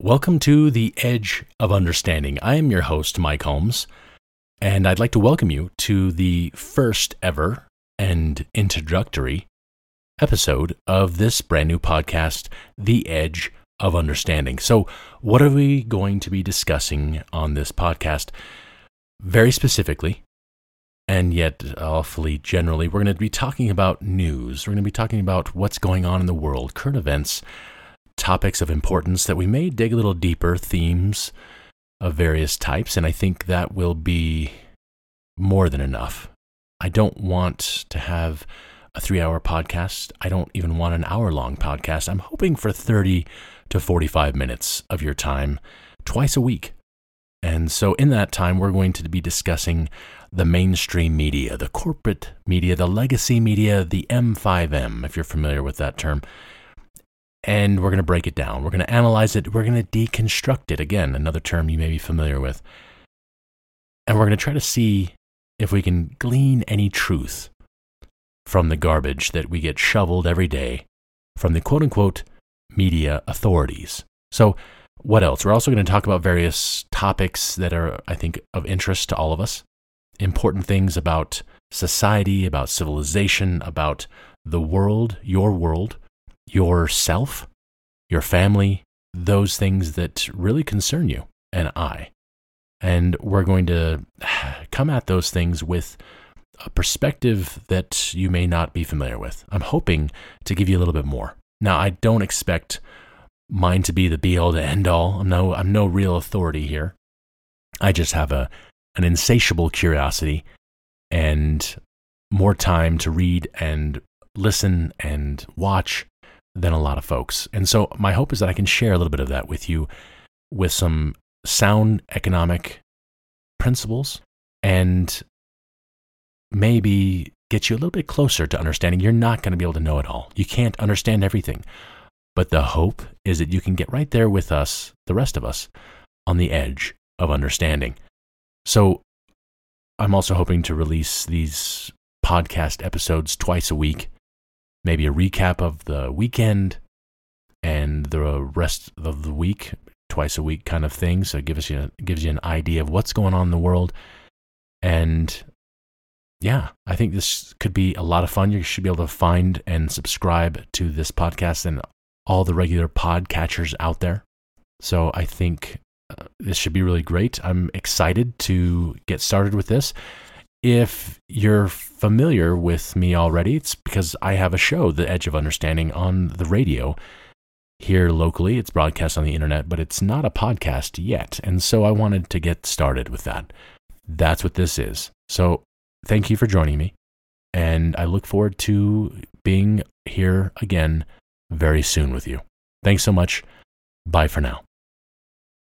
Welcome to the Edge of Understanding. I am your host, Mike Holmes, and I'd like to welcome you to the first ever and introductory episode of this brand new podcast, The Edge of Understanding. So, what are we going to be discussing on this podcast? Very specifically, and yet awfully generally, we're going to be talking about news. We're going to be talking about what's going on in the world, current events topics of importance that we may dig a little deeper, themes of various types, and I think that will be more than enough. I don't want to have a three hour podcast. I don't even want an hour long podcast. I'm hoping for 30 to 45 minutes of your time twice a week. And so, in that time, we're going to be discussing the mainstream media, the corporate media, the legacy media, the MSM, if you're familiar with that term and we're going to break it down. We're going to analyze it. We're going to deconstruct it. Again, another term you may be familiar with. And we're going to try to see if we can glean any truth from the garbage that we get shoveled every day from the quote unquote media authorities. So, what else? We're also going to talk about various topics that are, I think, of interest to all of us. Important things about society, about civilization, about the world, your world yourself, your family, those things that really concern you and I. And we're going to come at those things with a perspective that you may not be familiar with. I'm hoping to give you a little bit more. Now, I don't expect mine to be the be all to end all. I'm no, I'm no real authority here. I just have a, an insatiable curiosity and more time to read and listen and watch than a lot of folks. And so my hope is that I can share a little bit of that with you with some sound economic principles and maybe get you a little bit closer to understanding you're not going to be able to know it all. You can't understand everything. But the hope is that you can get right there with us, the rest of us, on the edge of understanding. So I'm also hoping to release these podcast episodes twice a week maybe a recap of the weekend and the rest of the week, twice a week kind of thing. So it gives you gives you an idea of what's going on in the world. And yeah, I think this could be a lot of fun. You should be able to find and subscribe to this podcast and all the regular podcatchers out there. So I think uh, this should be really great. I'm excited to get started with this. If you're familiar with me already, it's because I have a show, The Edge of Understanding, on the radio here locally. It's broadcast on the internet, but it's not a podcast yet. And so I wanted to get started with that. That's what this is. So thank you for joining me. And I look forward to being here again very soon with you. Thanks so much. Bye for now.